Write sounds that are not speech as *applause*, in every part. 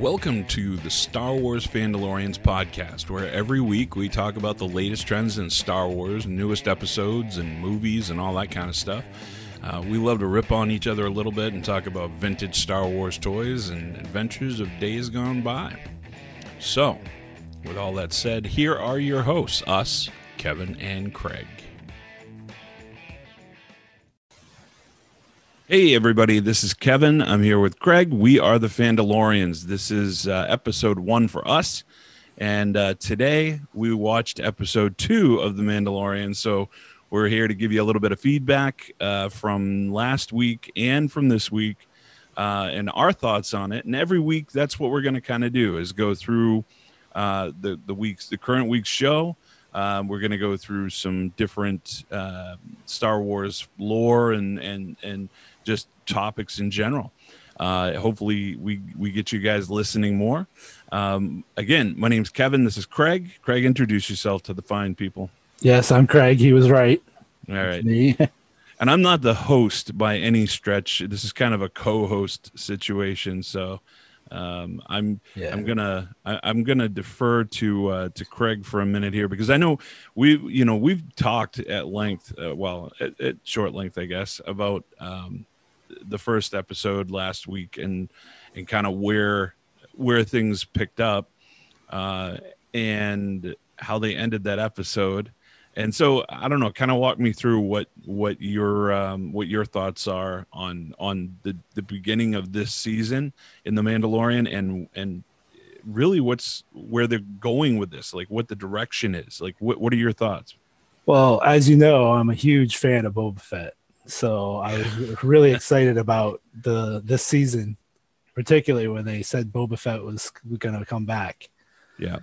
Welcome to the Star Wars Fandalorians podcast, where every week we talk about the latest trends in Star Wars, newest episodes and movies, and all that kind of stuff. Uh, we love to rip on each other a little bit and talk about vintage Star Wars toys and adventures of days gone by. So, with all that said, here are your hosts, us, Kevin, and Craig. Hey, everybody, this is Kevin. I'm here with Craig. We are the Fandalorians. This is uh, episode one for us. And uh, today we watched episode two of The Mandalorian. So we're here to give you a little bit of feedback uh, from last week and from this week uh, and our thoughts on it. And every week, that's what we're going to kind of do is go through uh, the, the week's, the current week's show. Um, we're going to go through some different uh, Star Wars lore and, and, and, just topics in general. Uh, hopefully, we we get you guys listening more. Um, again, my name's Kevin. This is Craig. Craig, introduce yourself to the fine people. Yes, I'm Craig. He was right. All right. Me. *laughs* and I'm not the host by any stretch. This is kind of a co-host situation. So um, I'm yeah. I'm gonna I, am gonna defer to uh, to Craig for a minute here because I know we you know we've talked at length, uh, well at, at, short length I guess about um, the first episode last week and and kind of where where things picked up uh, and how they ended that episode. And so I don't know, kind of walk me through what what your um, what your thoughts are on on the the beginning of this season in the Mandalorian and and really what's where they're going with this, like what the direction is. Like what what are your thoughts? Well, as you know, I'm a huge fan of Boba Fett. So I was really *laughs* excited about the this season, particularly when they said Boba Fett was going to come back. Yeah.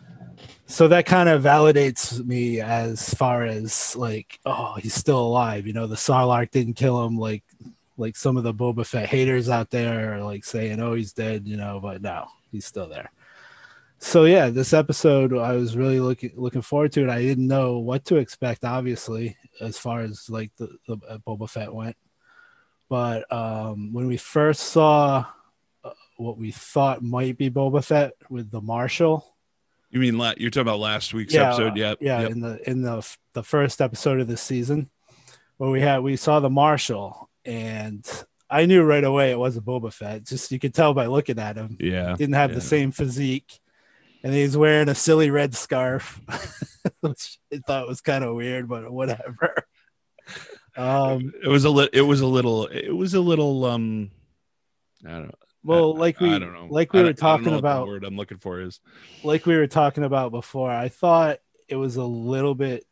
So that kind of validates me as far as like, oh, he's still alive. You know, the Sarlacc didn't kill him like like some of the Boba Fett haters out there are like saying, oh, he's dead. You know, but no, he's still there so yeah, this episode I was really looking looking forward to it. I didn't know what to expect, obviously, as far as like the, the uh, Boba Fett went. But um, when we first saw uh, what we thought might be Boba Fett with the Marshal, you mean la- you're talking about last week's yeah, episode? Yeah, yeah. Yep. In the in the the first episode of the season, where we had we saw the Marshal, and I knew right away it wasn't Boba Fett. Just you could tell by looking at him. Yeah, he didn't have yeah. the same physique and he's wearing a silly red scarf, *laughs* which I thought was kind of weird, but whatever. *laughs* Um, it was a little. It was a little. It was a little. Um, I don't know. Well, like we, I don't know. like we were talking about. word I'm looking for is like we were talking about before. I thought it was a little bit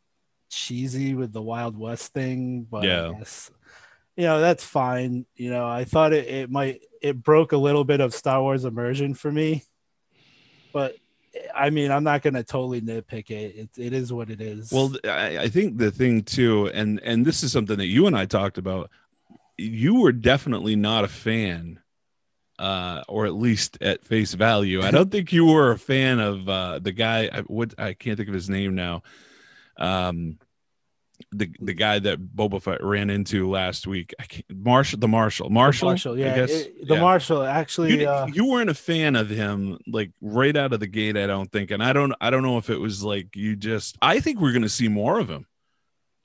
cheesy with the Wild West thing, but yeah. Guess, you know that's fine. You know, I thought it, it might it broke a little bit of Star Wars immersion for me, but I mean, I'm not going to totally nitpick it. it. It is what it is. Well, I, I think the thing too, and and this is something that you and I talked about. You were definitely not a fan, uh, or at least at face value. I don't think you were a fan of uh, the guy. I, what I can't think of his name now. Um, the the guy that Boba Fett ran into last week. I can't, Marshal, the Marshal, Marshal, the Marshal, yeah, it, the yeah. Marshal. Actually, you, uh, you, weren't a fan of him like right out of the gate. I don't think, and I don't, I don't know if it was like you just. I think we're going to see more of him.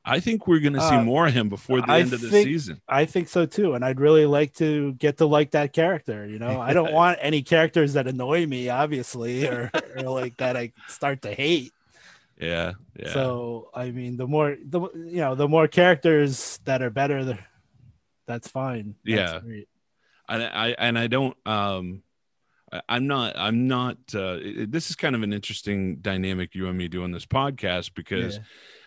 I think we're going to see uh, more of him before the I end of the season. I think so too, and I'd really like to get to like that character. You know, I don't *laughs* want any characters that annoy me, obviously, or, or like that I start to hate. Yeah, yeah. So I mean, the more the you know, the more characters that are better, that's fine. That's yeah, great. and I and I don't um. I'm not. I'm not. Uh, this is kind of an interesting dynamic you and me doing this podcast because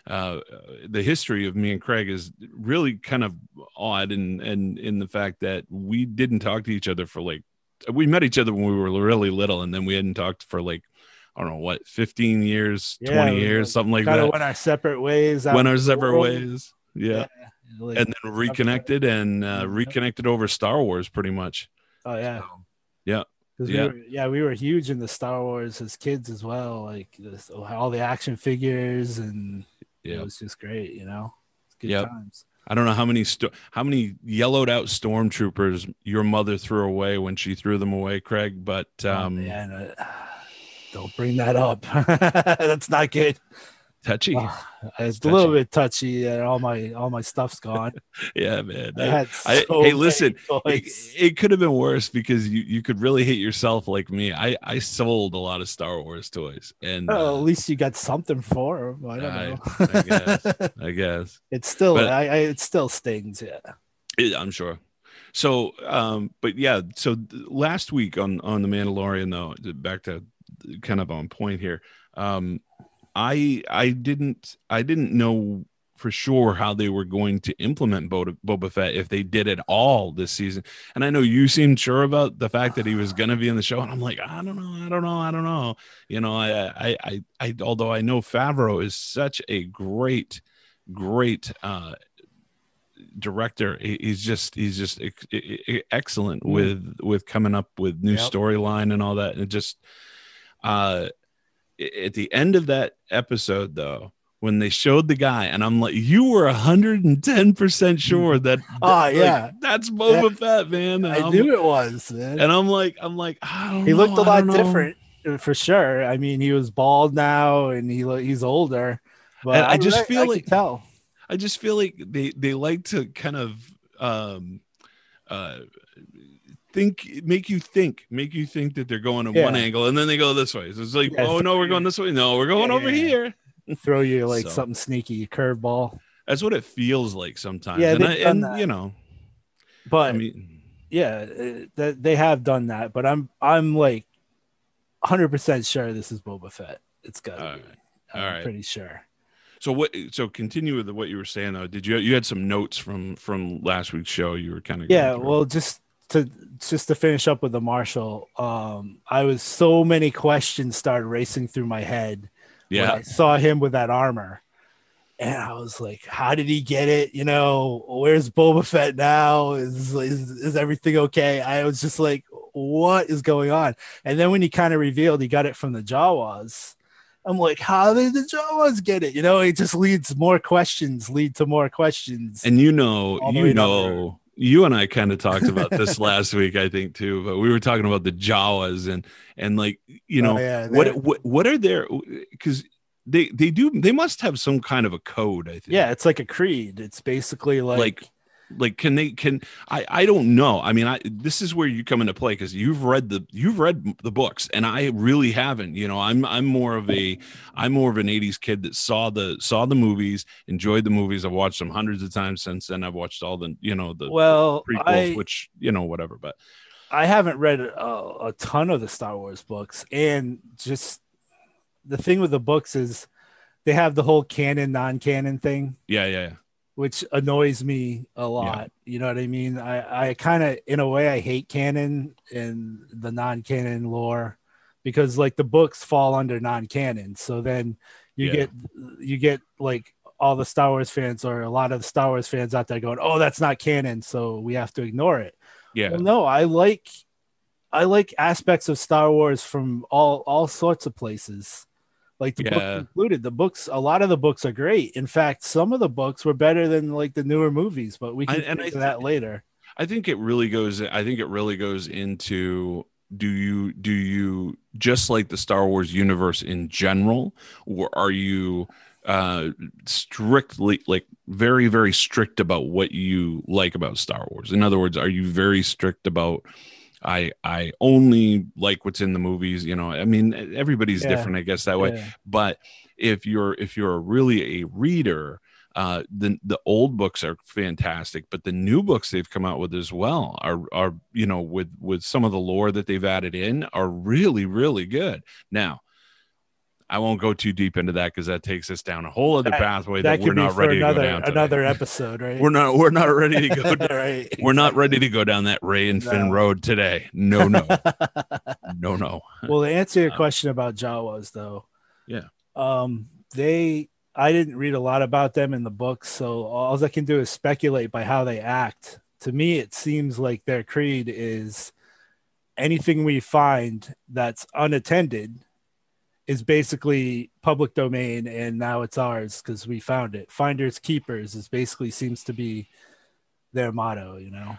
yeah. uh, the history of me and Craig is really kind of odd, and and in the fact that we didn't talk to each other for like we met each other when we were really little, and then we hadn't talked for like I don't know what, 15 years, yeah, 20 years, something like that. Went our separate ways. Went our separate ways. Yeah. yeah like, and then reconnected and uh, reconnected over Star Wars pretty much. Oh, yeah. So, yeah. Yeah. We were, yeah, we were huge in the Star Wars as kids as well. Like this, all the action figures, and yeah. it was just great, you know? good yep. times. I don't know how many sto- how many yellowed out stormtroopers your mother threw away when she threw them away, Craig. But Oh, um, man, uh, don't bring that up. *laughs* That's not good. touchy, Ah, it's touchy. a little bit touchy, and all my all my stuff's gone. *laughs* yeah, man. I I- had I- hey, listen, it, it could have been worse because you, you could really hate yourself like me. I, I sold a lot of Star Wars toys, and Well, uh, at least you got something for them. I don't I- know. I guess. *laughs* I guess it's still, But- I, I, it still stings. Yeah. It- I'm sure. So, um, but yeah, so th- last week on on the Mandalorian, though, back to kind of on point here. Um, I I didn't I didn't know for sure how they were going to implement Boba, Boba Fett if they did at all this season. And I know you seemed sure about the fact that he was going to be in the show, and I'm like, I don't know, I don't know, I don't know. You know, I I I, I although I know Favreau is such a great, great. uh director he's just he's just ex- excellent with with coming up with new Yep. storyline and all that and just uh at the end of that episode though when they showed the guy and i'm like you were 110% sure that *laughs* Oh, like, yeah. that's boba fett man and I I'm, knew it was, man. and i'm like i'm like i he know, looked a I lot different uh, for sure. I mean, he was bald now, and he he's older. But And I just I, feel I like- tell. I just feel like they they like to kind of um uh think make you think make you think that they're going in one angle and then they go this way. So it's like, Yeah, oh no, we're going this way. No, we're going Yeah, over yeah, yeah. here. Throw you like So. something sneaky, curveball. That's what it feels like sometimes. Yeah, and, I, and you know, But I mean, yeah, uh, that they have done that. But I'm I'm like 100 percent sure this is Boba Fett. It's got to All be. right. I'm All right. pretty sure. so what? So continue with what you were saying though. Did you you had some notes from from last week's show? You were kind of Yeah, well, just to just to finish up with the Marshal, um, I was so many questions started racing through my head when yeah, I saw him with that armor. And I was like, how did he get it? You know, where's Boba Fett now? Is, is is everything okay? I was just like, what is going on? And then when he kind of revealed he got it from the Jawas, I'm like, how did the Jawas get it? You know, it just leads more questions, lead to more questions. and you know, you know, you and I kind of talked about this *laughs* last week, I think too. But we were talking about the Jawas and and like you oh, know Oh, yeah, what what what are their because they they do they must have some kind of a code. I think. yeah, it's like a creed. It's basically like, Like, like can they can i i don't know. I mean i this is where you come into play because you've read the you've read the books and i really haven't you know? I'm i'm more of a i'm more of an 80s kid that saw the saw the movies enjoyed the movies. I've watched them hundreds of times since then. I've watched all the you know the well, prequels I, which you know whatever but I haven't read a, a ton of the Star Wars books, and just the thing with the books is they have the whole canon non-canon thing, yeah yeah, yeah. Which annoys me a lot. You know what I mean? I I kind of in a way I hate canon and the non-canon lore because like the books fall under non-canon, so then you Yeah. get you get like all the Star Wars fans or a lot of the Star Wars fans out there going, "Oh, that's not canon, so we have to ignore it." yeah. Well, no, I like I like aspects of Star Wars from all all sorts of places. Like the Yeah. book included. The books, a lot of the books are great. In fact, some of the books were better than like the newer movies, but we can I- get into that later. I think it really goes. I think it really goes into do you do you just like the Star Wars universe in general, or are you uh strictly like very very strict about what you like about Star Wars? In other words, are you very strict about I I only like what's in the movies? You know, I mean, everybody's Yeah. different, I guess that way Yeah. but if you're if you're really a reader uh the the old books are fantastic but the new books they've come out with as well are are you know with with some of the lore that they've added in are really really good now I won't go too deep into that because that takes us down a whole other That- pathway That that, we're not ready another to go down. today. another *laughs* episode, right? We're not we're not ready to go. *laughs* Down, right. we're not ready to go down that Rey and Finn road today. No, no, *laughs* no, no. well, to answer your Uh, question about Jawas, though, Yeah. um, they I didn't read a lot about them in the books, so all I can do is speculate by how they act. To me, it seems like their creed is anything we find that's unattended is basically public domain and now it's ours because we found it. Finders keepers is basically seems to be their motto, you know.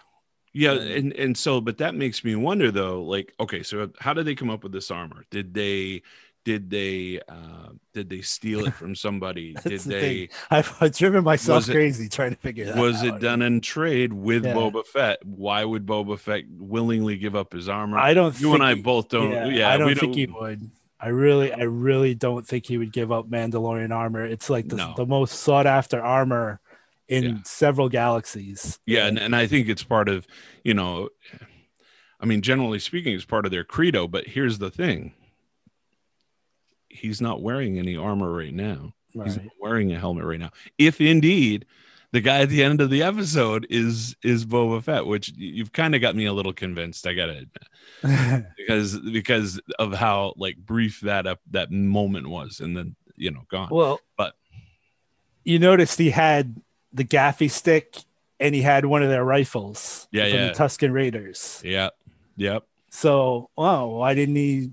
Yeah, and and so but that makes me wonder though, like, okay, so how did they come up with this armor? Did they did they uh did they steal it from somebody? *laughs* did the they *laughs* I've, I've driven myself Was it- crazy trying to figure that out. was out. it done in trade with Yeah. Boba Fett? Why would Boba Fett willingly give up his armor? I don't you think and I both don't. yeah, Yeah, I we don't think he would. I really, I really don't think he would give up Mandalorian armor. It's like the, No. the most sought after armor in Yeah. several galaxies. Yeah, and, and I think it's part of, you know, I mean, generally speaking, it's part of their credo. But here's the thing: he's not wearing any armor right now. He's not wearing a helmet right now. If indeed the guy at the end of the episode is is Boba Fett, which you've kind of got me a little convinced. I gotta admit *laughs* because because of how like brief that up that moment was, and then you know gone. well, But- you noticed he had the gaffi stick and he had one of their rifles Yeah, from yeah. the Tusken Raiders. yeah, yep. So, wow, why didn't he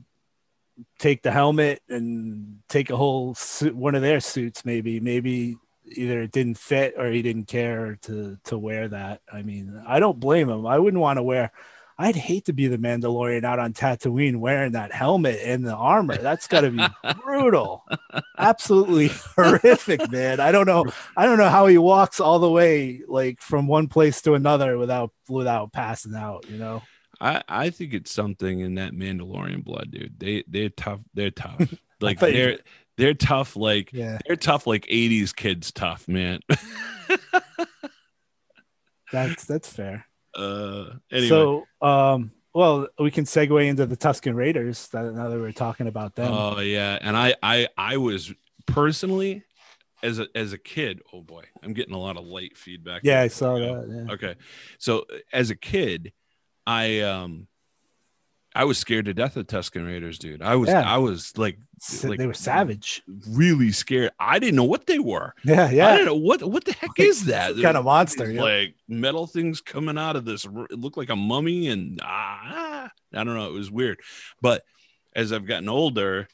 take the helmet and take a whole suit, one of their suits? Maybe, maybe either it didn't fit or he didn't care to to wear that. I mean, I don't blame him. I wouldn't want to wear. I'd hate to be the Mandalorian out on Tatooine wearing that helmet and the armor. That's got to be brutal, *laughs* absolutely horrific, man. I don't know. I don't know how he walks all the way like from one place to another without without passing out. You know. I, I think it's something in that Mandalorian blood, dude. They they're tough. They're tough. *laughs* Like they're they're tough. Like Yeah. they're tough. Like '80s kids tough, man. *laughs* That's that's fair. uh. Anyway. So, um, well, we can segue into the Tusken Raiders. That now that we're talking about them. Oh yeah, and I I I was personally as a as a kid. Oh boy, I'm getting a lot of late feedback. yeah. I saw that. Yeah. Okay, so as a kid, I um I was scared to death of Tusken Raiders, dude. I was Yeah. I was like like- they were savage. really scared. I didn't know what they were. Yeah, yeah. I didn't know what what the heck is that? kind of monster. These, yeah. Like metal things coming out of this. It looked like a mummy, and ah, I don't know. It was weird. But as I've gotten older,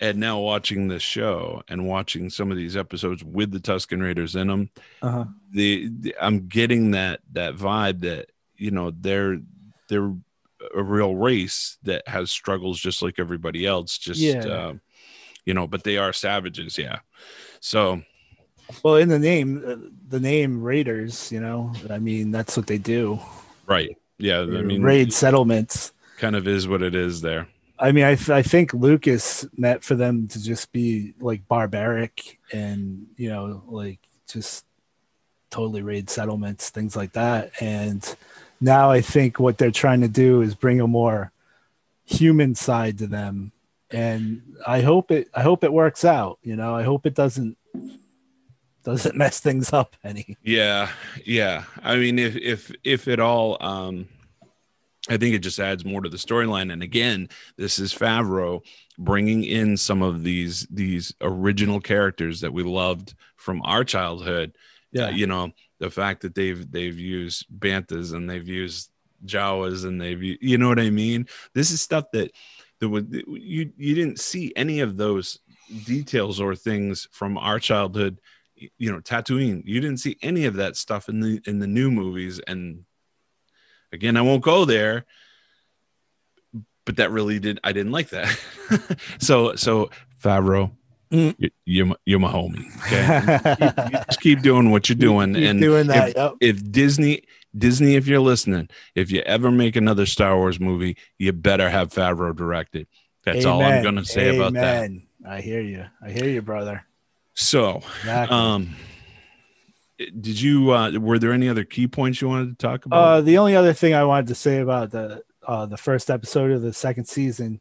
and now watching this show and watching some of these episodes with the Tusken Raiders in them, Uh-huh. the, the I'm getting that that vibe that you know they're they're a real race that has struggles just like everybody else. Just Yeah. uh, you know, but they are savages. Yeah. So Well, in the name, uh, the name Raiders. You know, I mean, that's what they do. right. Yeah. I mean, raid settlements. kind of is what it is there. I mean, I, I think Lucas meant for them to just be like barbaric and, you know, like just totally raid settlements, things like that. And now I think what they're trying to do is bring a more human side to them. And I hope it, I hope it works out. You know, I hope it doesn't, doesn't *laughs* mess things up any. Yeah. Yeah. I mean, if, if, if it all, um, I think it just adds more to the storyline. And again, this is Favreau bringing in some of these these original characters that we loved from our childhood. Yeah. Uh, you know, the fact that they've they've used banthas and they've used Jawas and they've you know what I mean. This is stuff that that would you you didn't see any of those details or things from our childhood. You know, Tatooine. You didn't see any of that stuff in the in the new movies. And again, I won't go there. But that really did. I didn't like that. *laughs* so so Favreau, Mm. you, you're my, you're my homie. Okay, *laughs* you just keep doing what you're doing, Keep and doing that. if, yep. if Disney, Disney, if you're listening, if you ever make another Star Wars movie, you better have Favreau directed. That's all I'm gonna say about that. I hear you. I hear you, brother. So, Exactly. um, did you? Uh, were there any other key points you wanted to talk Uh, about? the only other thing I wanted to say about the uh, the first episode of the second season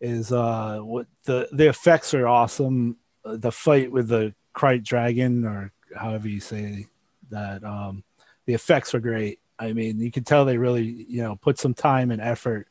is uh, what the the effects are awesome. The fight with the Krayt dragon, or however you say that, um, the effects were great. I mean, you can tell they really you know put some time and effort.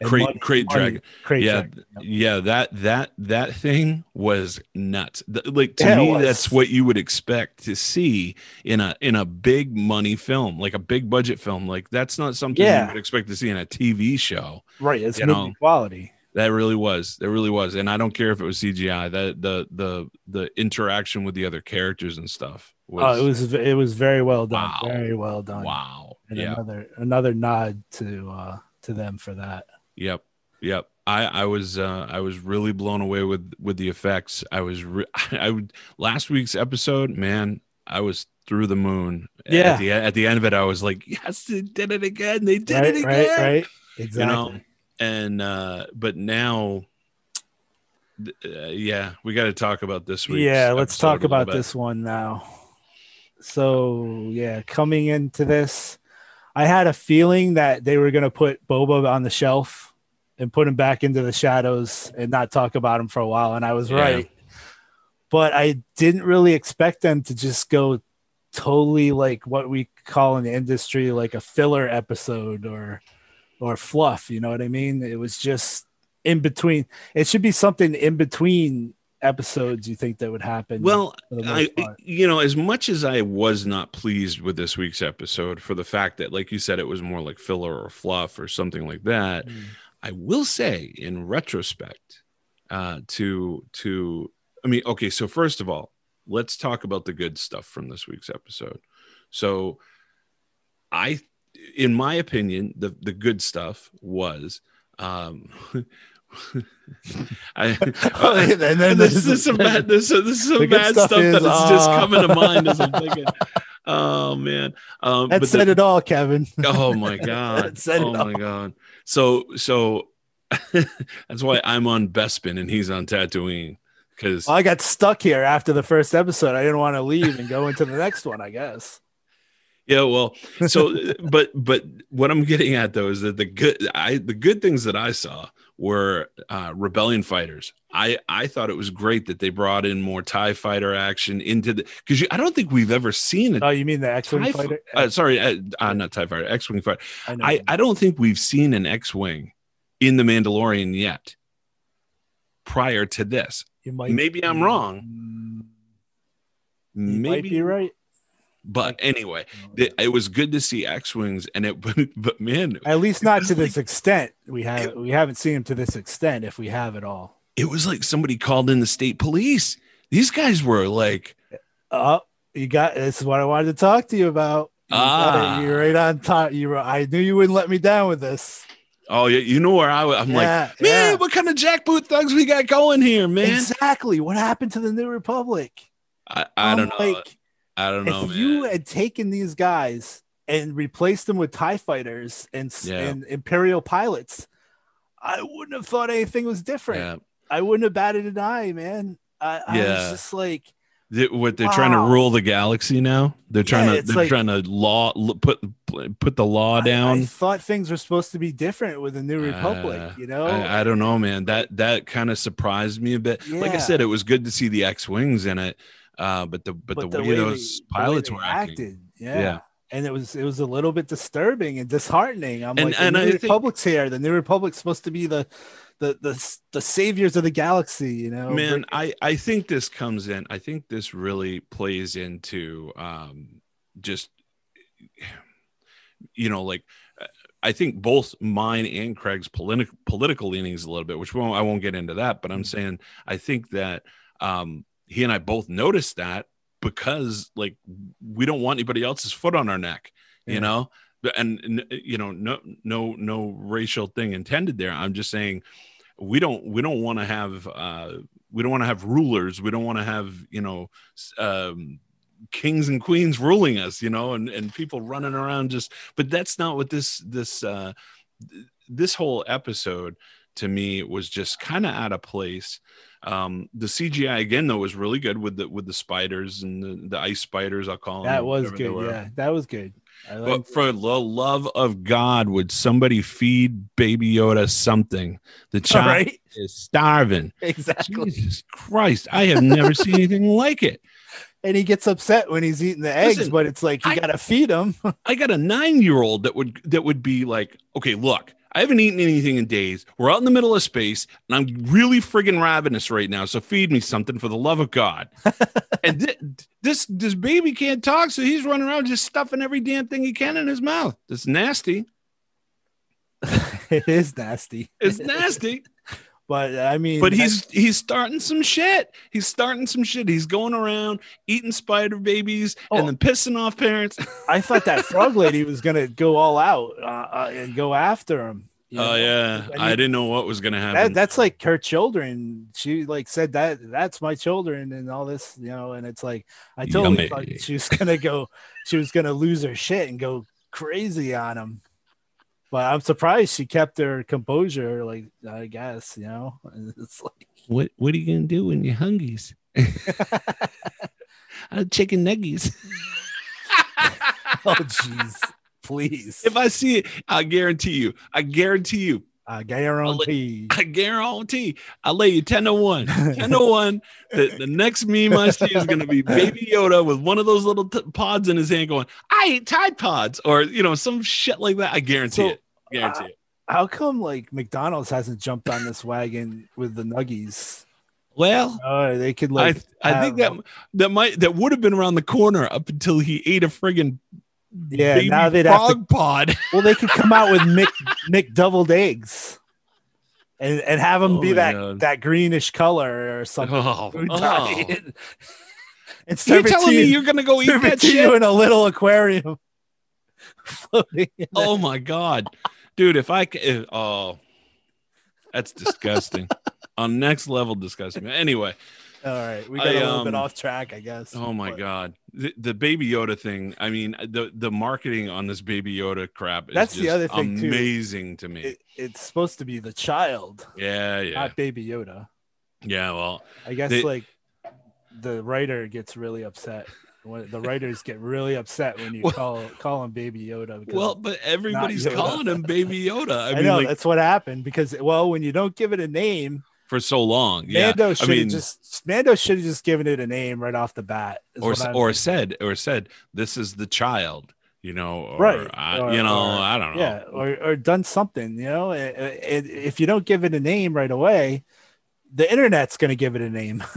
and Crate, money- crate money- dragon. Krayt yeah, dragon. Yep. yeah. That that that thing was nuts. Like to Yeah, me, that's what you would expect to see in a in a big money film, like a big budget film. Like that's not something Yeah. you would expect to see in a TV show. Right, it's movie know. quality. That really was. That really was. And I don't care if it was CGI. That the the the interaction with the other characters and stuff. Was, oh, it was it was very well done. Wow. Very well done. Wow. And yeah. another another nod to uh to them for that. Yep. Yep. I I was uh I was really blown away with with the effects. I was re- *laughs* I would last week's episode, man, I was through the moon. Yeah. At the, at the end of it, I was like, yes, they did it again. They did right, it again. Right, right. Exactly. You know? And uh but now uh, yeah we got to talk about this week yeah let's talk about this one now. So yeah coming into this i had a feeling that they were going to put boba on the shelf and put him back into the shadows and not talk about him for a while and i was yeah. right. But i didn't really expect them to just go totally like what we call in the industry like a filler episode or or fluff. You know what I mean? It was just in between. It should be something in between episodes you think that would happen well i you know as much as i was not pleased with this week's episode for the fact that like you said it was more like filler or fluff or something like that mm. i will say in retrospect uh to to i mean okay so first of all let's talk about the good stuff from this week's episode so i in my opinion, the the good stuff was. Um, *laughs* I, and then *laughs* this, this is some bad this, this is some bad stuff, stuff is, that is uh... just coming to mind as I'm *laughs* thinking. Oh man, um, that said the, it all, Kevin. Oh my god! oh my all. god! So so that's why I'm on Bespin and he's on Tatooine because well, I got stuck here after the first episode. I didn't want to leave and go into the next one. I guess. Yeah, well, so *laughs* but but what I'm getting at though is that the good I the good things that I saw were uh, rebellion fighters. I I thought it was great that they brought in more Tie fighter action into the because I don't think we've ever seen it. Oh, you mean the X wing fighter? Uh, sorry, uh, uh, not Tie fighter, X wing fighter. I, I I don't think we've seen an X wing in the Mandalorian yet. Prior to this, you might maybe I'm wrong. Maybe might be right. But anyway, it, it, was good to see X wings, and it. *laughs* But, but, man, at least not to this extent. We have it, we haven't seen them to this extent. If we have at all, it was like somebody called in the state police. These guys were like, "Oh, you got this is what I wanted to talk to you about." You ah, you're right on top. You were. I knew you wouldn't let me down with this. Oh yeah, you know where I was. I'm yeah, like, man, yeah. what kind of jackboot thugs we got going here, man? Exactly. What happened to the New Republic? I, I don't know. Like, I don't know. If man. you had taken these guys and replaced them with Tie fighters and, yeah. and Imperial pilots, I wouldn't have thought anything was different. Yeah. I wouldn't have batted an eye, man. I, I yeah. was just like, what they're wow. trying to rule the galaxy now. They're trying yeah, to they're like, trying to law put put the law down. I, I, thought things were supposed to be different with the New Republic. Uh, you know, I, I, don't know, man. That that kind of surprised me a bit. Yeah. Like I said, it was good to see the X wings in it. Uh, but the but, but the, the, way, way those they, pilots way were acted, yeah. yeah. And it was it was a little bit disturbing and disheartening. I'm and, like, and the New I Republic's think, here. The New Republic's supposed to be the the the the saviors of the galaxy you know man i i think this comes in i think this really plays into um just you know like i think both mine and craig's political political leanings a little bit which won't, i won't get into that but i'm mm-hmm. saying i think that um he and I both noticed that because like we don't want anybody else's foot on our neck, yeah. you know. And you know, no, no, no racial thing intended there. I'm just saying we don't we don't want to have uh, we don't want to have rulers. We don't want to have you know um, kings and queens ruling us, you know, and and people running around just. But that's not what this this uh, this whole episode to me was just kind of out of place. Um, the CGI again though was really good with the with the spiders and the, the ice spiders. I'll call them. That was good. Yeah, that was good. but for the love of God, would somebody feed Baby Yoda something? The *laughs* child right? is starving. Exactly. Jesus Christ, I have never seen anything like it. And he gets upset when he's eating the eggs, Listen, but it's like you I, gotta feed him. *laughs* I got a nine year old that would that would be like, okay, look, I haven't eaten anything in days. We're out in the middle of space, and I'm really friggin' ravenous right now. So feed me something for the love of God. *laughs* and th- this this baby can't talk, so he's running around just stuffing every damn thing he can in his mouth. That's nasty. *laughs* it is nasty. It's nasty. But I mean, but he's he's starting some shit. He's starting some shit. He's going around eating spider babies oh, and then pissing off parents. *laughs* I thought that frog *laughs* lady was gonna go all out uh, uh, and go after him. Oh yeah, I, didn't know what was gonna happen. That, that's like her children. She like said that that's my children and all this, you know. And it's like I totally Yummy. thought she was gonna go. She was gonna lose her shit and go crazy on him. But I'm surprised she kept her composure. Like I guess you know, *laughs* it's like what What are you gonna do when you're hungry? *laughs* uh, chicken nuggies. *laughs* oh jeez please. If I see it, I guarantee you. I guarantee you. I guarantee. I guarantee. I lay you 10 to 1. 10 to 1. The, the next meme I see is going to be Baby Yoda with one of those little t- pods in his hand going, I eat Tide Pods, or, you know, some shit like that. I guarantee so, it. Guarantee uh, it. How come, like, McDonald's hasn't jumped on this wagon with the Nuggies? Well, oh, they could like. I, I think that that might that would have been around the corner up until he ate a friggin' Yeah, now they'd have to, pod. *laughs* well, they could come out with Mick Mick doubled eggs, and and have them oh be that God. that greenish color or something. Oh, *laughs* oh. *laughs* and you're telling me you're gonna go eat that shit you in a little aquarium. oh my God, dude! If I could, oh, that's disgusting. *laughs* On next level disgusting. Anyway, all right, we got I, a little um, bit off track, I guess. Oh my but. god, the, the, Baby Yoda thing. I mean, the the marketing on this Baby Yoda crap is that's the other thing amazing too. to me. It, it's supposed to be the child, yeah, yeah, not Baby Yoda. Yeah, well, I guess they, like the writer gets really upset. When the writers get really upset when you well, call call him Baby Yoda. Well, but everybody's calling him Baby Yoda. I, *laughs* I mean, know like, that's what happened because well, when you don't give it a name for so long. Mando should I mean, just Mando should have just given it a name right off the bat, or or said or said this is the child. You know, or, right? I, or, you know, or, I don't know. Yeah, or or done something. You know, it, it, if you don't give it a name right away, the internet's going to give it a name, *laughs*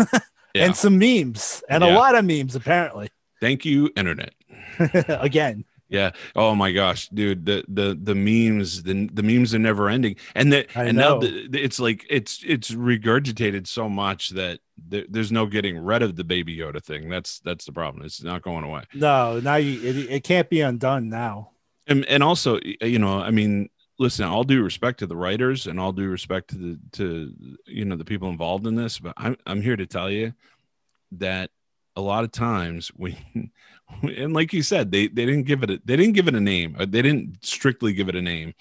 yeah. and some memes, and yeah. a lot of memes apparently. Thank you, internet. *laughs* Again. Yeah. Oh my gosh, dude. The the the memes the the memes are never ending, and that and know. now the, it's like it's it's regurgitated so much that there's no getting rid of the baby Yoda thing. That's that's the problem. It's not going away. No, now you it, it can't be undone now. And and also, you know, I mean, listen. All due respect to the writers, and all due respect to the to you know the people involved in this, but I'm I'm here to tell you that a lot of times when *laughs* and like you said, they they didn't give it a, they didn't give it a name. They didn't strictly give it a name,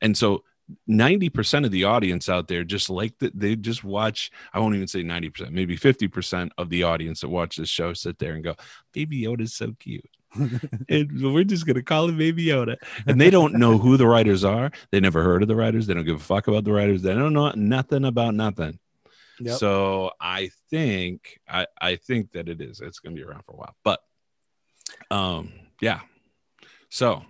and so. 90% of the audience out there just like that they just watch i won't even say 90% maybe 50% of the audience that watch this show sit there and go baby yoda's so cute *laughs* and we're just gonna call him Baby Yoda. And they don't know who the writers are. They never heard of the writers. They don't give a fuck about the writers. They don't know nothing about nothing. Yep. So I think I I think that it is. It's gonna be around for a while. But um, yeah. So,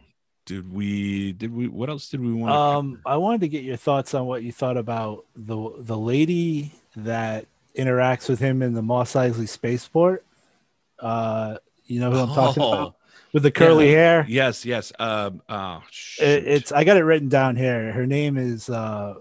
did we? Did we? What else did we want? Um, I wanted to get your thoughts on what you thought about the the lady that interacts with him in the Mos Eisley spaceport. Uh, you know who I'm talking oh, about with the curly yeah. hair. Yes, yes. Um, oh, it, it's I got it written down here. Her name is uh,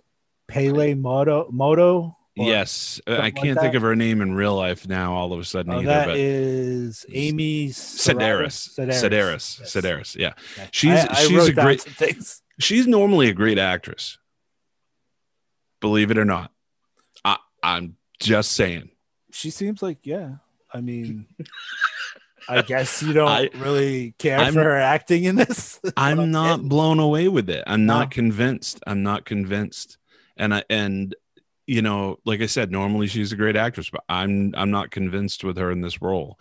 Peli Motto Moto Yes, I can't like think of her name in real life now. All of a sudden, oh, either. That but is Amy Sedaris. Sedaris. Sedaris. Yeah, she's I, I she's a great. *laughs* She's normally a great actress. Believe it or not, I, I'm just saying. She seems like yeah. I mean, *laughs* I guess you don't I, really care I'm, for her acting in this. *laughs* I'm not blown away with it. I'm no. not convinced. I'm not convinced. And I and you know, like I said, normally she's a great actress, but I'm I'm not convinced with her in this role.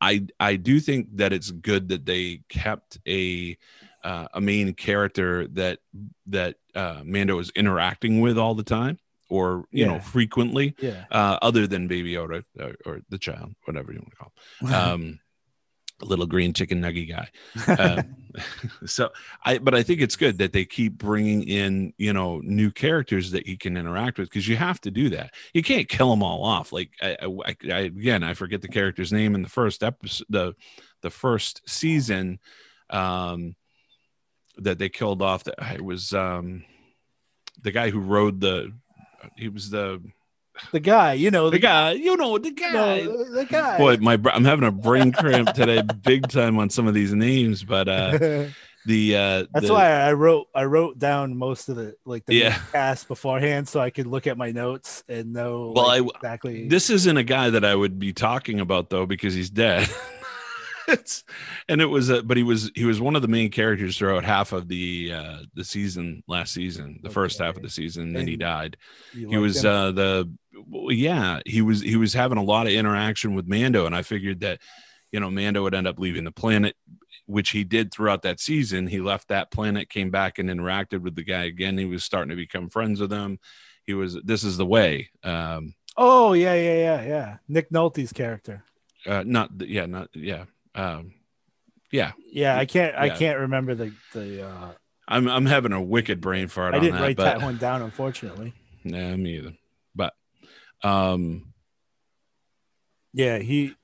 I I do think that it's good that they kept a uh, a main character that that uh, Mando is interacting with all the time, or you yeah. know, frequently. Yeah. Uh, other than Baby Yoda or, or, the child, whatever you want to call. Him. *laughs* Um, little green chicken nugget guy. Uh, *laughs* *laughs* so I, but I think it's good that they keep bringing in, you know, new characters that he can interact with because you have to do that. You can't kill them all off. Like I, I, I, again, I forget the character's name in the first episode, the, the first season, um, that they killed off. That it was, um, the guy who rode the, he was the the guy, you know, the, the guy, you know, the guy, no, the guy. Boy, my I'm having a brain cramp today, big time on some of these names, but uh *laughs* the uh that's the, why I wrote I wrote down most of the like the Yeah. cast beforehand so I could look at my notes and know Well, like, I- exactly This isn't a guy that I would be talking about though because he's dead. *laughs* it's and it was a, but he was he was one of the main characters throughout half of the uh the season last season, the first half of the season. Then he died. He was him? uh the well, yeah he was he was having a lot of interaction with Mando, and I figured that you know Mando would end up leaving the planet, which he did throughout that season. He left that planet, came back and interacted with the guy again. He was starting to become friends with him. He was this is the way. Um, Oh yeah, yeah, yeah, yeah. Nick Nolte's character. uh not yeah not yeah um yeah Yeah, I can't I can't remember the the uh i'm i'm having a wicked brain fart I didn't that write but that one down unfortunately. nah me either um Yeah, he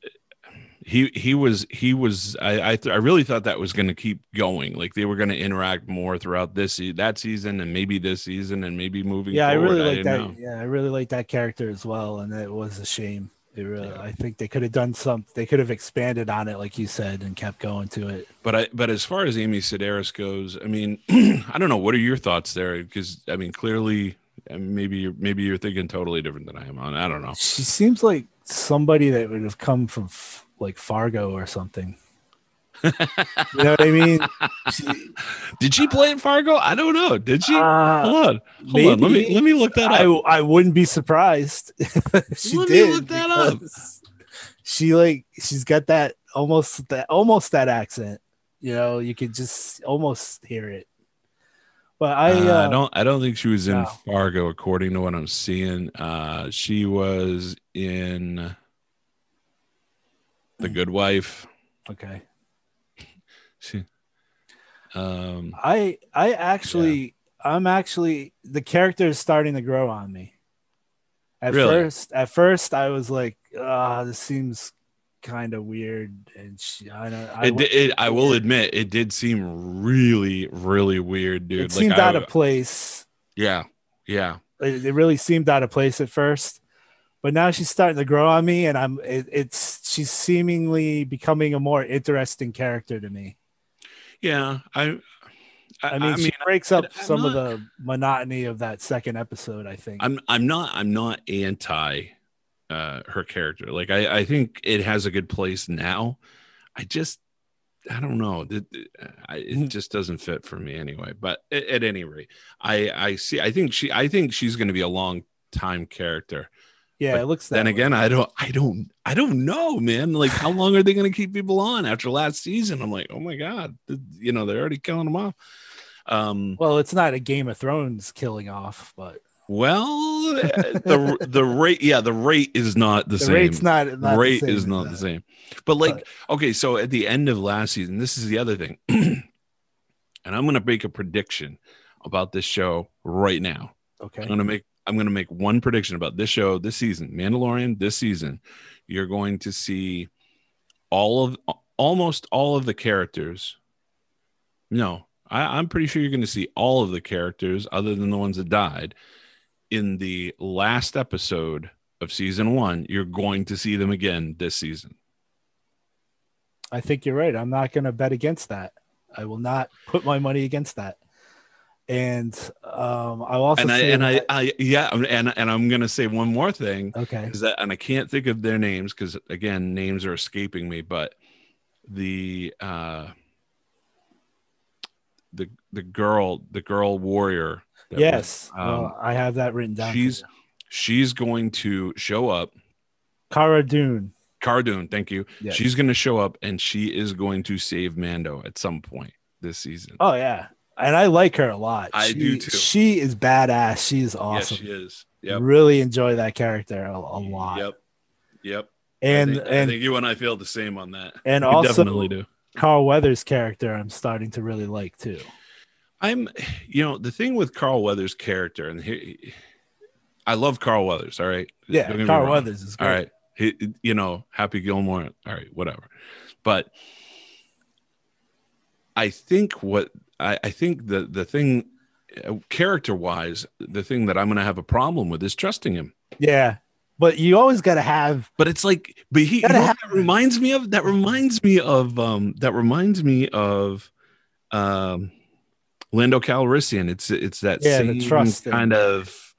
he he was he was i i, th- I really thought that was going to keep going like they were going to interact more throughout this se- that season and maybe this season and maybe moving yeah, I really like that. know. Yeah, I really like that character as well, and it was a shame. It really, I think they could have done some. They could have expanded on it, like you said, and kept going to it. but i but as far as amy sedaris goes i mean *clears throat* i don't know what are your thoughts there because i mean clearly maybe you're maybe you're thinking totally different than i am on i don't know She seems like somebody that would have come from f- like Fargo or something. you know what I mean? *laughs* She, Did she play in Fargo? I don't know. Did she? uh, hold on, hold on. Let me let me look that up. I I wouldn't be surprised *laughs* she Let me look that up. She like she's got that almost that almost that accent. You know, you could just almost hear it. But I, Uh, uh, I don't. I don't think she was in no. Fargo, according to what I'm seeing. Uh, she was in The Good Wife. okay. She, um, I I actually I'm actually the character is starting to grow on me. At Really? first, at first I was like, ah, this seems kind of weird, and she, I don't. I, it, it, I will admit, it did seem really, really weird, dude. it seemed I- out of place. Yeah, yeah. It, it really seemed out of place at first, but now she's starting to grow on me, and I'm. It, it's she's seemingly becoming a more interesting character to me. Yeah, I. I, I mean, I she mean, breaks up I'm some of the monotony of that second episode. I think. I'm I'm not I'm not anti uh her character. Like I I think it has a good place now. I just I don't know. It, I, it just doesn't fit for me anyway. But at, any rate, I I see. I think she I think she's going to be a long time character. yeah, but it looks. That then way. again, I don't I don't I don't know, man. Like how long are they going to keep people on after last season? I'm like, oh my god, you know they're already killing them off. Um, Well, it's not a Game of Thrones killing off, but Well, the the rate, yeah, the rate is not the, the same. rate's not. not rate is not that. the same. But like, okay, so at the end of last season, this is the other thing, *clears throat* and I'm going to make a prediction about this show right now. Okay. I'm going to make I'm going to make one prediction about this show this season, Mandalorian this season. You're going to see all of almost all of the characters. No, I, I'm pretty sure you're going to see all of the characters, other than the ones that died, in the last episode of season one. You're going to see them again this season. I think you're right. I'm not going to bet against that. I will not put my money against that. And um, I'll also And I say and I, I yeah, and and I'm going to say one more thing. okay. is that and I can't think of their names because again names are escaping me but the uh the the girl the girl warrior that was- Yes. um, well, I have that written down. she's she's going to show up Cara Dune. Cara Dune thank you Yes. she's going to show up and she is going to save Mando at some point this season Oh yeah, and I like her a lot. I She- do too. She is badass. She is awesome. yes she is yep Really enjoy that character a, a lot. yep yep And I think, I and think you and I feel the same on that and We also definitely do Carl Weathers' character, I'm starting to really like too. I'm, you know, the thing with Carl Weathers' character, and he, I love Carl Weathers. All right, Yeah, Don't get me Carl. Weathers is great. All right, he, you know, Happy Gilmore. All right, whatever. But I think what I, I think the the thing character wise, the thing that I'm going to have a problem with is trusting him. Yeah, but you always got to have. But it's like, but he you know, that reminds me of that reminds me of um that reminds me of um Lando Calrissian. It's it's that yeah, same trust kind of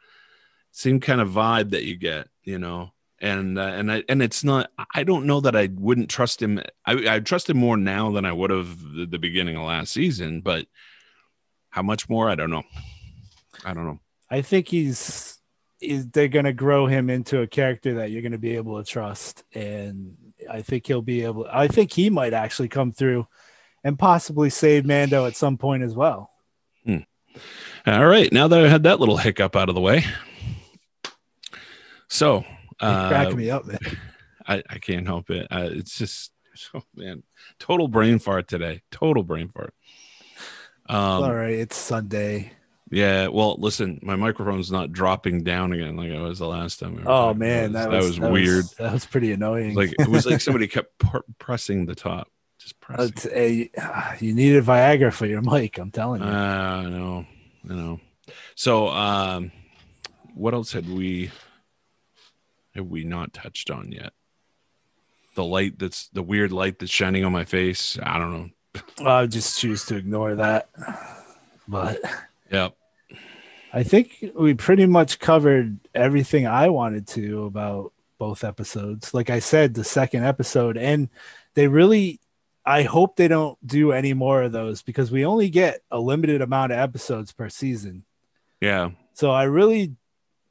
same kind of vibe that you get, you know. And uh, and I and it's not. I don't know that I wouldn't trust him. I I trust him more now than I would have the, the beginning of last season. But how much more? I don't know. I don't know. I think he's is they're going to grow him into a character that you're going to be able to trust and i think he'll be able i think he might actually come through and possibly save mando at some point as well. All right. Now that I had that little hiccup out of the way. So, uh, cracking me up, man. I, I can't help it. Uh, it's just, *laughs* oh, man, total brain fart today. Total brain fart. Um, all right. It's Sunday. Yeah. Well, listen, my microphone's not dropping down again like it was the last time. oh, man. That was, that was, that was weird. Was, that was pretty annoying. Like, it was like *laughs* somebody kept pressing the top. Just press. A, you needed Viagra for your *laughs* mic. I'm telling you. Uh, I know. I know. So, um, what else had we have we not touched on yet? The light that's the weird light that's shining on my face. I don't know. *laughs* I just choose to ignore that. But yep. I think we pretty much covered everything I wanted to about both episodes. Like I said, the second episode, and they really I hope they don't do any more of those because we only get a limited amount of episodes per season. Yeah. So I really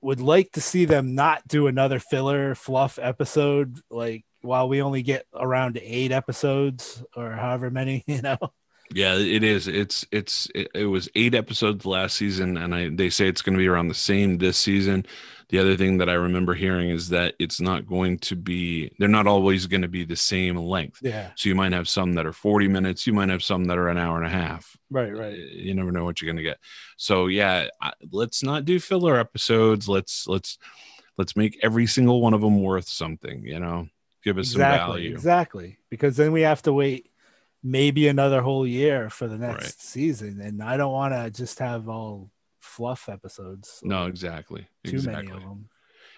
would like to see them not do another filler fluff episode like while we only get around 8 episodes or however many, *laughs* you know. Yeah, it is. It's it's it, it was 8 episodes last season and I they say it's going to be around the same this season the other thing that I remember hearing is that it's not going to be, they're not always going to be the same length. Yeah. So you might have some that are 40 minutes, you might have some that are an hour and a half. Right, right. You never know what you're going to get. So yeah, let's not do filler episodes. Let's, let's, let's make every single one of them worth something, you know, give us exactly, some value. Exactly. Because then we have to wait maybe another whole year for the next right. season. And I don't want to just have all fluff episodes. No, exactly. Too exactly. many of them.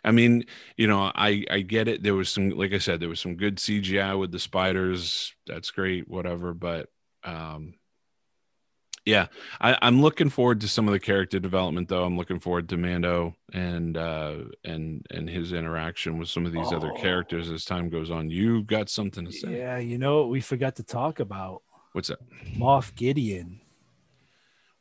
I mean, you know, I I get it. There was some, like I said, there was some good CGI with the spiders. That's great, whatever. But um, yeah, I, I'm looking forward to some of the character development, though. I'm looking forward to Mando and uh, and and his interaction with some of these oh. other characters as time goes on. You've got something to say? Yeah, you know what we forgot to talk about. What's that? Moff Gideon.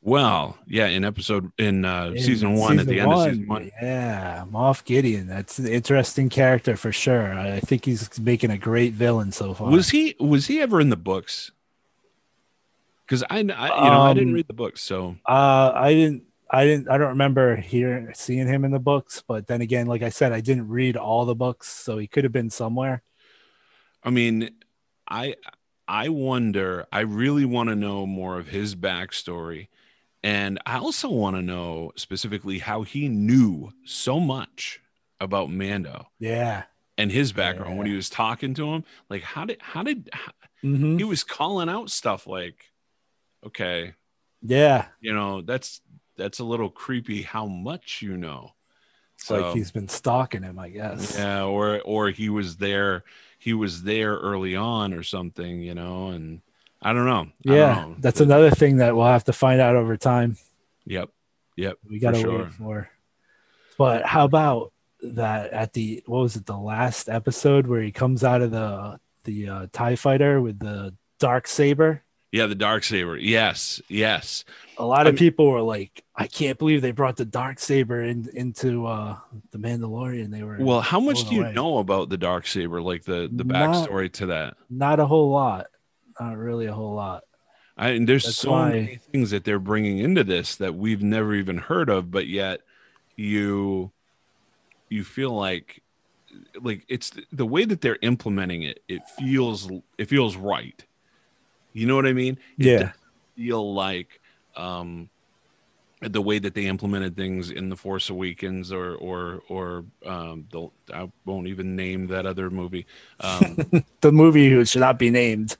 Well, yeah, in episode in, uh, in season one, season at the end of season one, yeah, Moff Gideon. That's an interesting character for sure. I think he's making a great villain so far. Was he? Was he ever in the books? Because I, I, you know, um, I didn't um, read the books, so uh, I didn't. I didn't. I don't remember hearing seeing him in the books. But then again, like I said, I didn't read all the books, so he could have been somewhere. I mean, I I wonder. I really want to know more of his backstory and I also want to know specifically how he knew so much about Mando. Yeah. And his background yeah. when he was talking to him. Like, how did, how did, how, mm-hmm. he was calling out stuff like, okay. Yeah. You know, that's, that's a little creepy how much you know. It's so, like he's been stalking him, I guess. Yeah. Or, or he was there, he was there early on or something, you know, and, I don't know. Yeah, don't know. that's another thing that we'll have to find out over time. Yep. Yep. We got to sure. wait for. But how about that at the what was it the last episode where he comes out of the the uh, Tie Fighter with the dark saber? Yeah, the dark saber. Yes, yes. A lot of people were like, "I can't believe they brought the dark saber in, into uh, the Mandalorian." They were well. How much do you away. know about the dark saber? Like the the backstory not, to that? Not a whole lot not really a whole lot. I, and there's That's so why... many things that they're bringing into this that we've never even heard of, but yet you you feel like like it's the way that they're implementing it. It feels it feels right. You know what I mean? It yeah. Feel like um, the way that they implemented things in the Force Awakens, or or or um, the I won't even name that other movie. Um, *laughs* the movie who should not be named.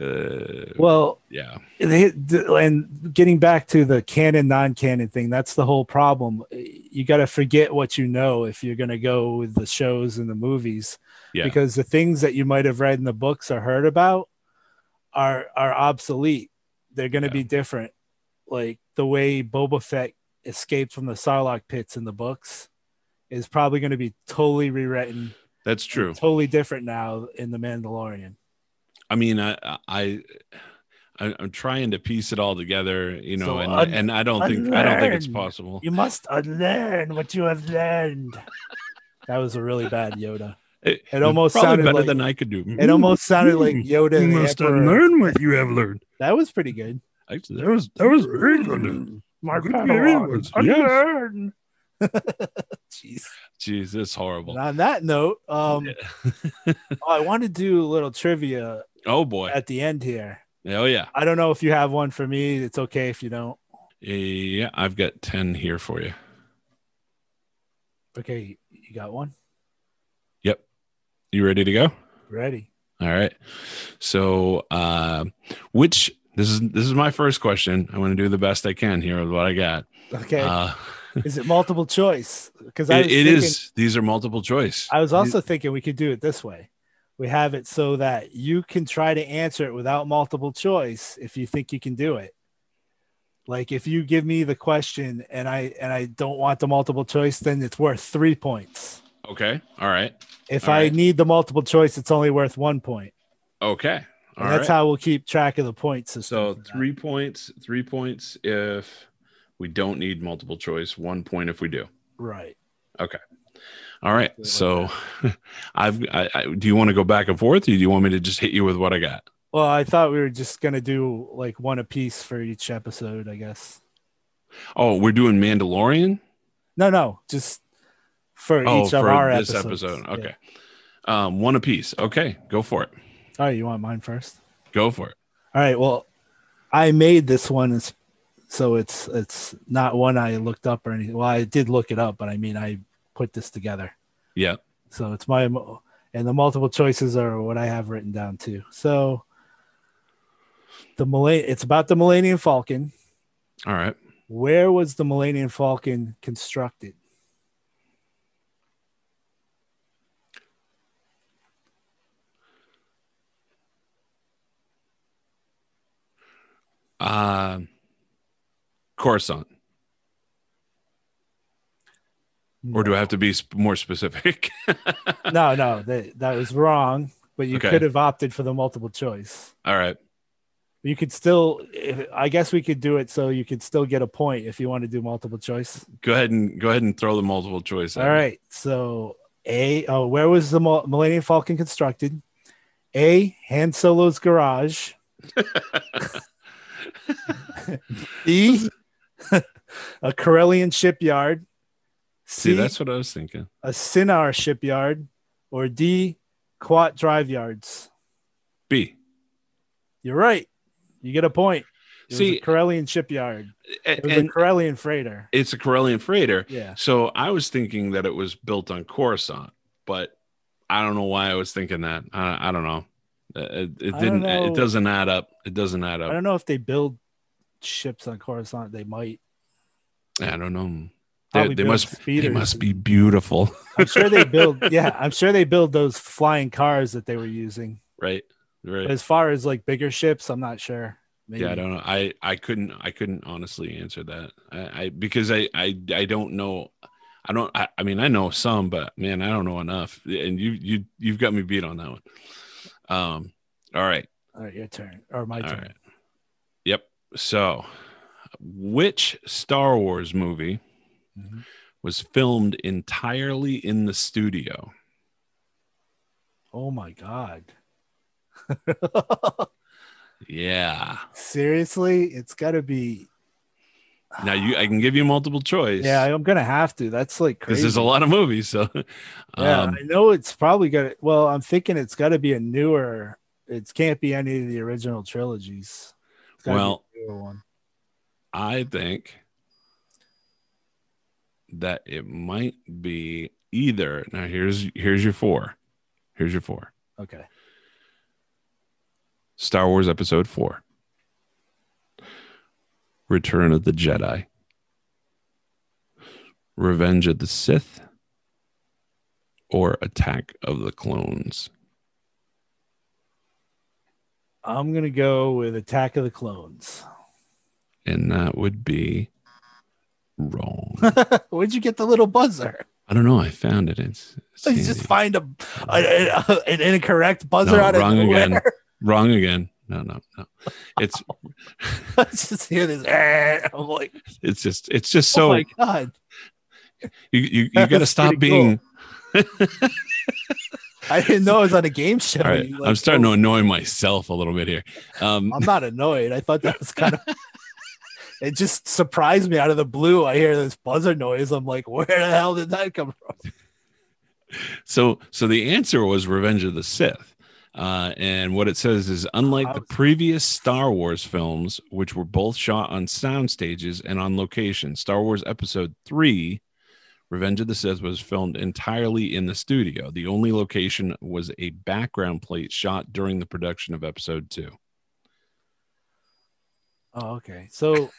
Uh, well, yeah. They, and getting back to the canon non-canon thing, that's the whole problem. You got to forget what you know if you're going to go with the shows and the movies, Yeah. because the things that you might have read in the books or heard about are are obsolete. They're going to Yeah. be different. Like the way Boba Fett escaped from the Sarlacc pits in the books is probably going to be totally rewritten, That's true. totally different now in the Mandalorian. I mean, I, I, I I'm trying to piece it all together, you know, So and un- and I don't think I don't think it's possible. You must unlearn what you have learned. that was a really bad Yoda. It, It almost probably sounded better like- than I could do. It almost sounded like mm. Yoda. You must Emperor. unlearn what you have learned. That was pretty good. Actually, that was that was very good. My Good very good. Yes. Jeez. Jeez, it's horrible. And on that note, um, *laughs* oh, I want to do a little trivia Oh boy. at the end here. Oh yeah. I don't know if you have one for me. It's okay if you don't. Yeah, I've got 10 here for you. Okay, you got one? Yep. You ready to go? Ready? All right. So, uh, which this is this is my first question. I want to do the best I can here with what I got. Okay. Uh, is it multiple choice? Because I it, was it thinking, is. These are multiple choice. I was also thinking we could do it this way. We have it so that you can try to answer it without multiple choice if you think you can do it. Like if you give me the question and I and I don't want the multiple choice, then it's worth three points. Okay. All right. If All I right. need the multiple choice, it's only worth one point. Okay. All And that's right. how we'll keep track of the points. So for that. three points. Three points if we don't need multiple choice. One point if we do. right. Okay. All right. Like So, *laughs* I've. I, I, do you want to go back and forth, or do you want me to just hit you with what I got? Well, I thought we were just gonna do like one a piece for each episode, I guess. Oh, we're doing Mandalorian. No, no, just for Oh, each of for our this episodes. episode. Yeah. Okay. Um, one a piece. Okay, go for it. All right, you want mine first? Go for it. All right. Well, I made this one, so it's it's not one I looked up or anything. Well, I did look it up, but I mean, I put this together, Yeah. so it's my and the multiple choices are what I have written down too. So the it's about the Millennium Falcon. All right. Where was the Millennium Falcon constructed? Um, Coruscant. Or do I have to be more specific? *laughs* No, no, that that was wrong. But you Okay. could have opted for the multiple choice. All right. You could still, if, I guess we could do it so you could still get a point if you want to do multiple choice. Go ahead and go ahead and throw the multiple choice. All me. right. So, A, oh, where was the Millennium Falcon constructed? A, Han Solo's garage. *laughs* *laughs* B, *laughs* a Corellian shipyard. See, that's what I was thinking. a Sienar shipyard. Or D, Kuat drive yards. B. You're right. You get a point. It See, was a Corellian shipyard. It was and a Corellian freighter. it's a Corellian freighter. Yeah. So I was thinking that it was built on Coruscant, but I don't know why I was thinking that. I, I don't know. Uh, It, it didn't. know. It doesn't add up. It doesn't add up. I don't know if they build ships on Coruscant. They might. I don't know. They, they must. They must be beautiful, I'm sure they *laughs* build. Yeah, I'm sure they build those flying cars that they were using. right? But Right. as far as like bigger ships, I'm not sure. Maybe. Yeah, I don't know. I I couldn't. I couldn't honestly answer that. I, I because I I I don't know. I don't. I, I mean, I know some, but man, I don't know enough. And you you you've got me beat on that one. Um. All right. All right, your turn or my All turn. right. So, which Star Wars movie Mhm. was filmed entirely in the studio? Oh my god. Yeah. Seriously, it's got to be. Now you, I can give you multiple choice. Yeah, I'm gonna have to. That's like because crazy. there's a lot of movies. So, Yeah, um, I know it's probably gonna. Well, I'm thinking it's got to be a newer. It can't be any of the original trilogies. It's gotta be a Well. I think that it might be either. Now here's here's your four. Here's your four. Okay. Star Wars Episode 4, Return of the Jedi, Revenge of the Sith, or Attack of the Clones? I'm going to go with Attack of the Clones. And that would be wrong. *laughs* Where'd you get the little buzzer? I don't know. I found it. It's, it's *laughs* you just find a, a, a, an incorrect buzzer no, out wrong of nowhere. again. *laughs* Wrong again. No, no, no. It's I just hear this. I'm like, it's just it's just oh so my god! you you, you got to stop being. I didn't know it was on a game show. Right, You, I'm starting oh, to annoy myself a little bit here. Um, I'm not annoyed. I thought that was kind of. *laughs* it just surprised me out of the blue. I hear this buzzer noise. I'm like, where the hell did that come from? *laughs* so so the answer was Revenge of the Sith. Uh, and what it says is unlike the previous Star Wars films, which were both shot on sound stages and on location, Star Wars Episode 3, Revenge of the Sith, was filmed entirely in the studio. The only location was a background plate shot during the production of Episode 2. Oh, okay. So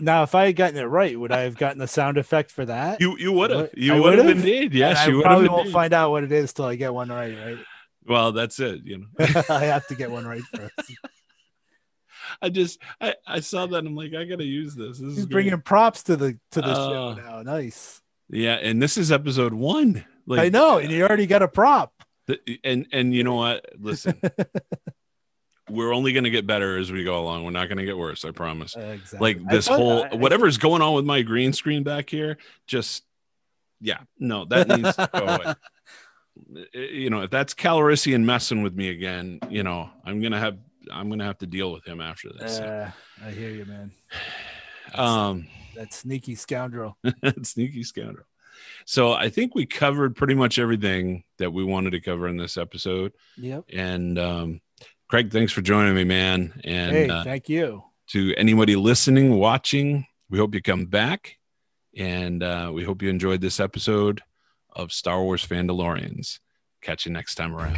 now, if I had gotten it right, would I have gotten the sound effect for that? You you would have. You would have would've? indeed. Yes, And you I probably have. won't find out what it is till I get one right. Right. Well, that's it. You know, *laughs* I have to get one right first. *laughs* I just I, I saw that. and I'm like, I gotta use this. This is He's great. bringing props to the to the Oh. show uh, now. Nice. Yeah, and this is episode one. Like I know, and you already got a prop. the- and and you know what? Listen, *laughs* we're only gonna get better as we go along. We're not gonna get worse. I promise. Exactly. Like this thought- whole I- I- whatever's going on with my green screen back here, just yeah, no, that needs to go away. *laughs* You know, if that's Calrissian messing with me again, you know, I'm gonna have I'm gonna have to deal with him after this. Uh, I hear you, man. *sighs* um, That sneaky scoundrel. *laughs* sneaky scoundrel. So I think we covered pretty much everything that we wanted to cover in this episode. Yep. And um, Craig, thanks for joining me, man. And hey, uh, thank you. to anybody listening, watching, we hope you come back. And uh, we hope you enjoyed this episode of Star Wars Fandalorians. Catch you next time around.